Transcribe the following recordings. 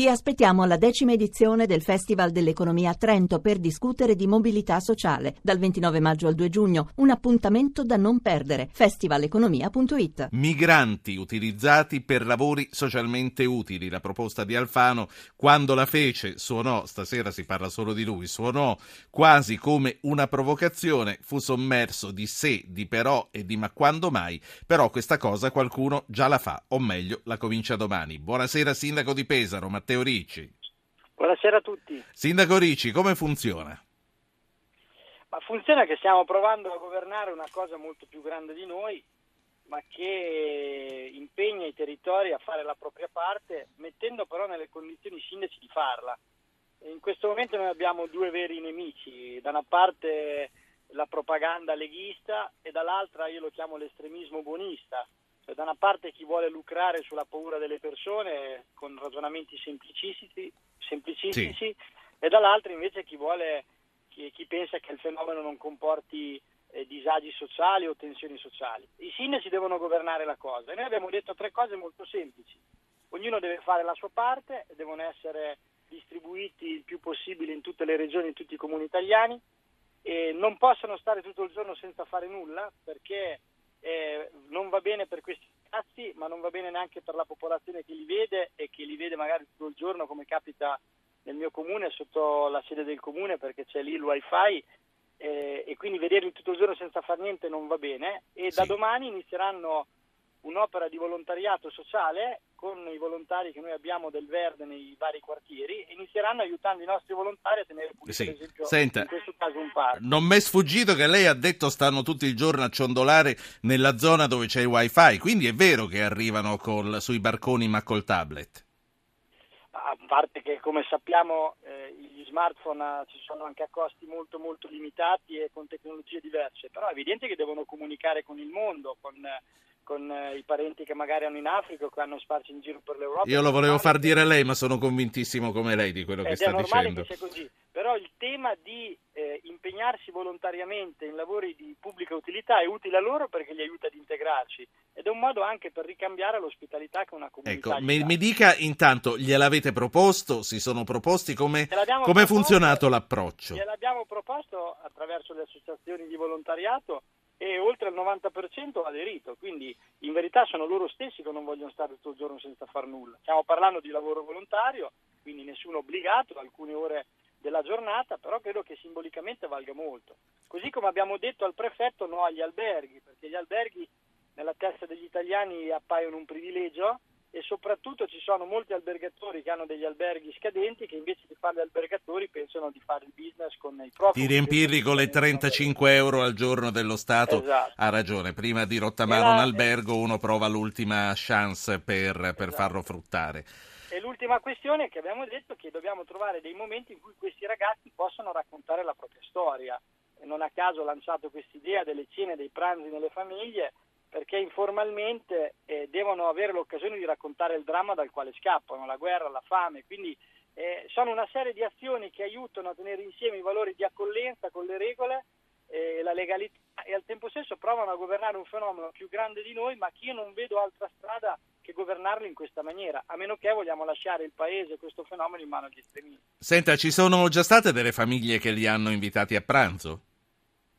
Vi aspettiamo alla decima edizione del Festival dell'Economia a Trento per discutere di mobilità sociale dal 29 maggio al 2 giugno. Un appuntamento da non perdere. festivaleconomia.it. Migranti utilizzati per lavori socialmente utili. La proposta di Alfano, quando la fece, suonò, stasera si parla solo di lui, suonò quasi come una provocazione, fu sommerso di se, di però e di ma quando mai. Però questa cosa qualcuno già la fa, o meglio, la comincia domani. Buonasera, sindaco di Pesaro. Matteo Matteo Ricci. Buonasera a tutti. Sindaco Ricci, come funziona? Ma funziona che stiamo provando a governare una cosa molto più grande di noi, ma che impegna i territori a fare la propria parte, mettendo però nelle condizioni i sindaci di farla. In questo momento noi abbiamo due veri nemici, da una parte la propaganda leghista e dall'altra io lo chiamo l'estremismo buonista, da una parte chi vuole lucrare sulla paura delle persone con ragionamenti semplicistici, semplicistici sì. e dall'altra invece chi, vuole, chi, chi, pensa che il fenomeno non comporti eh, disagi sociali o tensioni sociali. I sindaci devono governare la cosa e noi abbiamo detto tre cose molto semplici. Ognuno deve fare la sua parte, devono essere distribuiti il più possibile in tutte le regioni, in tutti i comuni italiani e non possono stare tutto il giorno senza fare nulla perché eh, non va bene per questi ragazzi, ma non va bene neanche per la popolazione che li vede e che li vede magari tutto il giorno come capita nel mio comune, sotto la sede del comune perché c'è lì il wifi eh, e quindi vederli tutto il giorno senza fare niente non va bene e sì. da domani inizieranno un'opera di volontariato sociale con i volontari che noi abbiamo del Verde nei vari quartieri inizieranno aiutando i nostri volontari a tenere pulito, sì. per esempio, Senta, in questo caso un parco. Non mi è sfuggito che lei ha detto stanno tutti il giorno a ciondolare nella zona dove c'è il wifi, quindi è vero che arrivano col, sui barconi ma col tablet? A parte che come sappiamo eh, gli smartphone eh, ci sono anche a costi molto molto limitati e con tecnologie diverse, però è evidente che devono comunicare con il mondo, con con eh, i parenti che magari hanno in Africa o che hanno sparsi in giro per l'Europa. Io lo volevo far dire a lei, ma sono convintissimo come lei di quello che sta dicendo. È normale che sia così, però il tema di eh, impegnarsi volontariamente in lavori di pubblica utilità è utile a loro perché li aiuta ad integrarci ed è un modo anche per ricambiare l'ospitalità che una comunità Ecco, mi, mi, dica intanto, gliel'avete proposto, si sono proposti, come è funzionato l'approccio? Gliel'abbiamo proposto attraverso le associazioni di volontariato e oltre il 90% ha aderito, quindi in verità sono loro stessi che non vogliono stare tutto il giorno senza far nulla. Stiamo parlando di lavoro volontario, quindi nessuno obbligato, alcune ore della giornata, però credo che simbolicamente valga molto. Così come abbiamo detto al prefetto no agli alberghi, perché gli alberghi nella testa degli italiani appaiono un privilegio e soprattutto ci sono molti albergatori che hanno degli alberghi scadenti che invece di fare gli albergatori pensano di fare il business con i propri... Di riempirli con le 35 euro al giorno dello Stato, esatto. ha ragione, prima di rottamare la... un albergo uno prova l'ultima chance per, per esatto. farlo fruttare. E l'ultima questione è che abbiamo detto che dobbiamo trovare dei momenti in cui questi ragazzi possano raccontare la propria storia. Non a caso ho lanciato quest'idea delle cene, dei pranzi nelle famiglie, perché informalmente eh, devono avere l'occasione di raccontare il dramma dal quale scappano, la guerra, la fame, quindi eh, sono una serie di azioni che aiutano a tenere insieme i valori di accoglienza con le regole e la legalità e al tempo stesso provano a governare un fenomeno più grande di noi, ma che io non vedo altra strada che governarlo in questa maniera, a meno che vogliamo lasciare il paese e questo fenomeno in mano agli estremisti. Senta, ci sono già state delle famiglie che li hanno invitati a pranzo?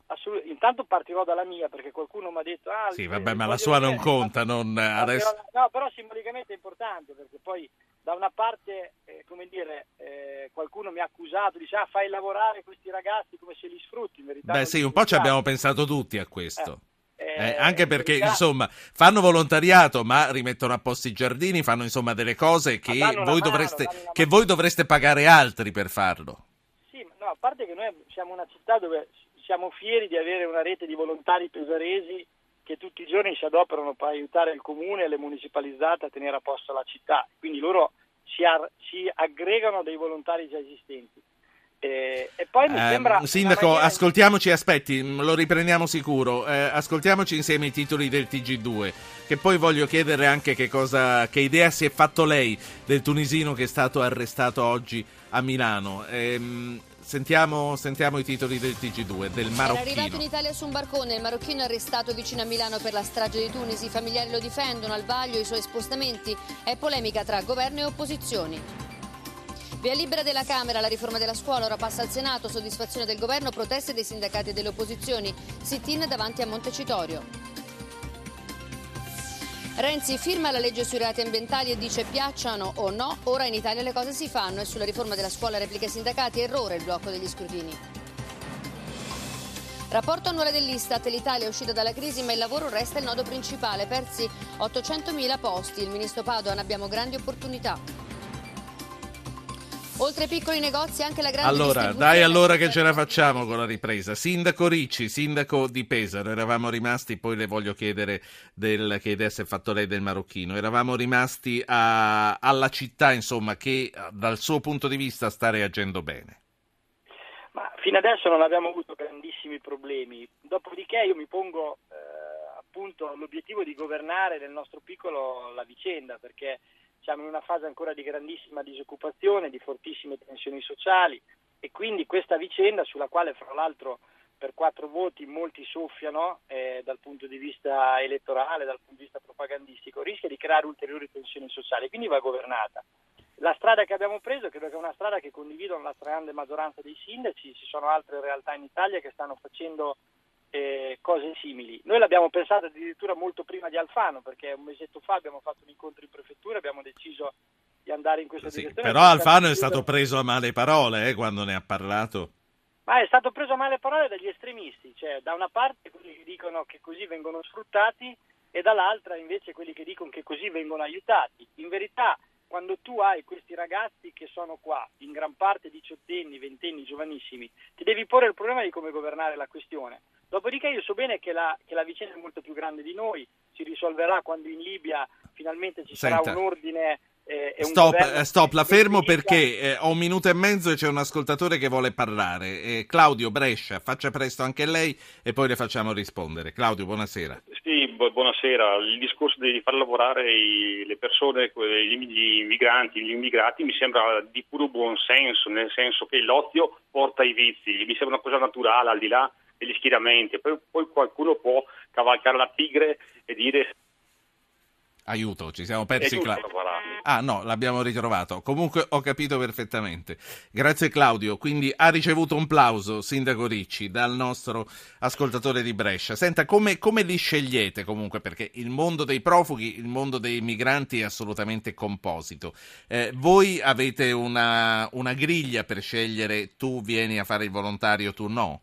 Assolut- intanto partirò dalla mia perché qualcuno mi ha detto ah, sì vabbè ma la sua dire, non conta non no, adesso... però, no però simbolicamente è importante perché poi da una parte eh, come dire eh, qualcuno mi ha accusato dice ah fai lavorare questi ragazzi come se li sfrutti in verità beh sì un po' ci abbiamo pensato tutti a questo. Eh, eh, anche perché insomma fanno volontariato ma rimettono a posto i giardini fanno insomma delle cose che, voi, mano, dovreste, che voi dovreste pagare altri per farlo. Sì no a parte che noi siamo una città dove siamo fieri di avere una rete di volontari pesaresi che tutti i giorni si adoperano per aiutare il comune e le municipalizzate a tenere a posto la città, quindi loro si, ar- si aggregano dei volontari già esistenti. Eh, e poi mi eh, sembra Sindaco, maniera... ascoltiamoci, aspetti, mm, lo riprendiamo sicuro. Eh, ascoltiamoci insieme i titoli del TG2. Che poi voglio chiedere anche che, cosa, che idea si è fatto lei del tunisino che è stato arrestato oggi a Milano. Sentiamo, sentiamo, i titoli del TG2, del marocchino. È arrivato in Italia su un barcone, il marocchino è arrestato vicino a Milano per la strage di Tunisi. I familiari lo difendono, al vaglio i suoi spostamenti. È polemica tra governo e opposizioni. Via libera della Camera, la riforma della scuola ora passa al Senato, soddisfazione del governo, proteste dei sindacati e delle opposizioni, sit-in davanti a Montecitorio. Renzi firma la legge sui reati ambientali e dice piacciono o no, ora in Italia le cose si fanno e sulla riforma della scuola replica i sindacati, errore il blocco degli scrutini. Rapporto annuale dell'Istat, l'Italia è uscita dalla crisi ma il lavoro resta il nodo principale, persi 800.000 posti, il ministro Padoan abbiamo grandi opportunità. Oltre ai piccoli negozi anche la grande Allora, dai allora che ce la facciamo con la ripresa. Sindaco Ricci, sindaco di Pesaro, eravamo rimasti, poi le voglio chiedere del, che idea si è fatto lei del marocchino, eravamo rimasti a, alla città, insomma, che dal suo punto di vista sta reagendo bene. Ma fino adesso non abbiamo avuto grandissimi problemi, dopodiché io mi pongo eh, appunto l'obiettivo di governare nel nostro piccolo la vicenda, perché siamo in una fase ancora di grandissima disoccupazione, di fortissime tensioni sociali e quindi questa vicenda sulla quale fra l'altro per quattro voti molti soffiano eh, dal punto di vista elettorale, dal punto di vista propagandistico, rischia di creare ulteriori tensioni sociali, quindi va governata. La strada che abbiamo preso credo che è una strada che condividono la stragrande maggioranza dei sindaci, ci sono altre realtà in Italia che stanno facendo eh, cose simili. Noi l'abbiamo pensato addirittura molto prima di Alfano, perché un mesetto fa abbiamo fatto un incontro in prefettura e abbiamo deciso di andare in questa sì, direzione. Però Alfano è stato preso a male parole eh, quando ne ha parlato. Ma è stato preso a male parole dagli estremisti, cioè da una parte quelli che dicono che così vengono sfruttati e dall'altra invece quelli che dicono che così vengono aiutati. In verità quando tu hai questi ragazzi che sono qua, in gran parte diciottenni, ventenni, giovanissimi, ti devi porre il problema di come governare la questione. Dopodiché io so bene che la, che la vicenda è molto più grande di noi, si risolverà quando in Libia finalmente ci Senta. sarà un ordine eh, e un Stop, governo eh, stop, la fermo perché eh, ho un minuto e mezzo e c'è un ascoltatore che vuole parlare. Eh, Claudio Brescia, faccia presto anche lei e poi le facciamo rispondere. Claudio, buonasera. Sì, bu- buonasera. Il discorso di far lavorare i- le persone, gli immigranti, gli immigrati mi sembra di puro buon senso, nel senso che l'ozio porta ai vizi, mi sembra una cosa naturale al di là degli schieramenti. Poi, poi qualcuno può cavalcare la tigre e dire Aiuto, ci siamo persi. Cla- ah no, l'abbiamo ritrovato. Comunque ho capito perfettamente. Grazie Claudio. Quindi ha ricevuto un plauso, Sindaco Ricci, dal nostro ascoltatore di Brescia. Senta, come, come li scegliete comunque? Perché il mondo dei profughi, il mondo dei migranti è assolutamente composito. Eh, voi avete una, una griglia per scegliere tu vieni a fare il volontario, tu no?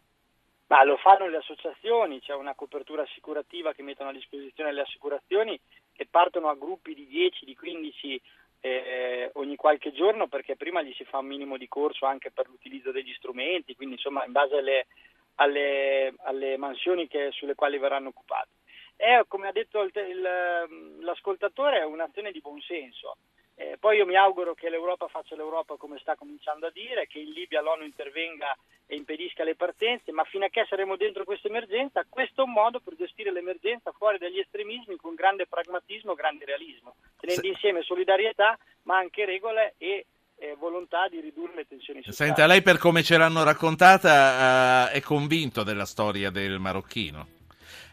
Ma lo fanno le associazioni, c'è una copertura assicurativa che mettono a disposizione le assicurazioni che partono a gruppi di 10, di 15 eh, ogni qualche giorno perché prima gli si fa un minimo di corso anche per l'utilizzo degli strumenti, quindi insomma in base alle, alle, alle mansioni che, sulle quali verranno occupati. È, come ha detto il, il, l'ascoltatore, è un'azione di buonsenso. Eh, poi io mi auguro che l'Europa faccia l'Europa come sta cominciando a dire, che in Libia l'ONU intervenga e impedisca le partenze, ma fino a che saremo dentro questa emergenza, questo è un modo per gestire l'emergenza fuori dagli estremismi con grande pragmatismo, grande realismo, tenendo insieme solidarietà, ma anche regole e eh, volontà di ridurre le tensioni sociali. Senta, lei per come ce l'hanno raccontata eh, è convinto della storia del marocchino?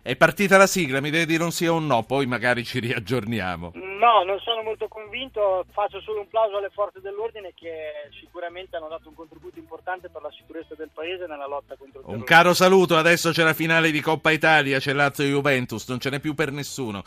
È partita la sigla, mi deve dire un sì o un no, poi magari ci riaggiorniamo. No, non sono molto convinto, faccio solo un plauso alle forze dell'ordine che sicuramente hanno dato un contributo importante per la sicurezza del paese nella lotta contro il Un terrorismo. caro saluto, adesso c'è la finale di Coppa Italia, c'è Lazio Juventus, non ce n'è più per nessuno.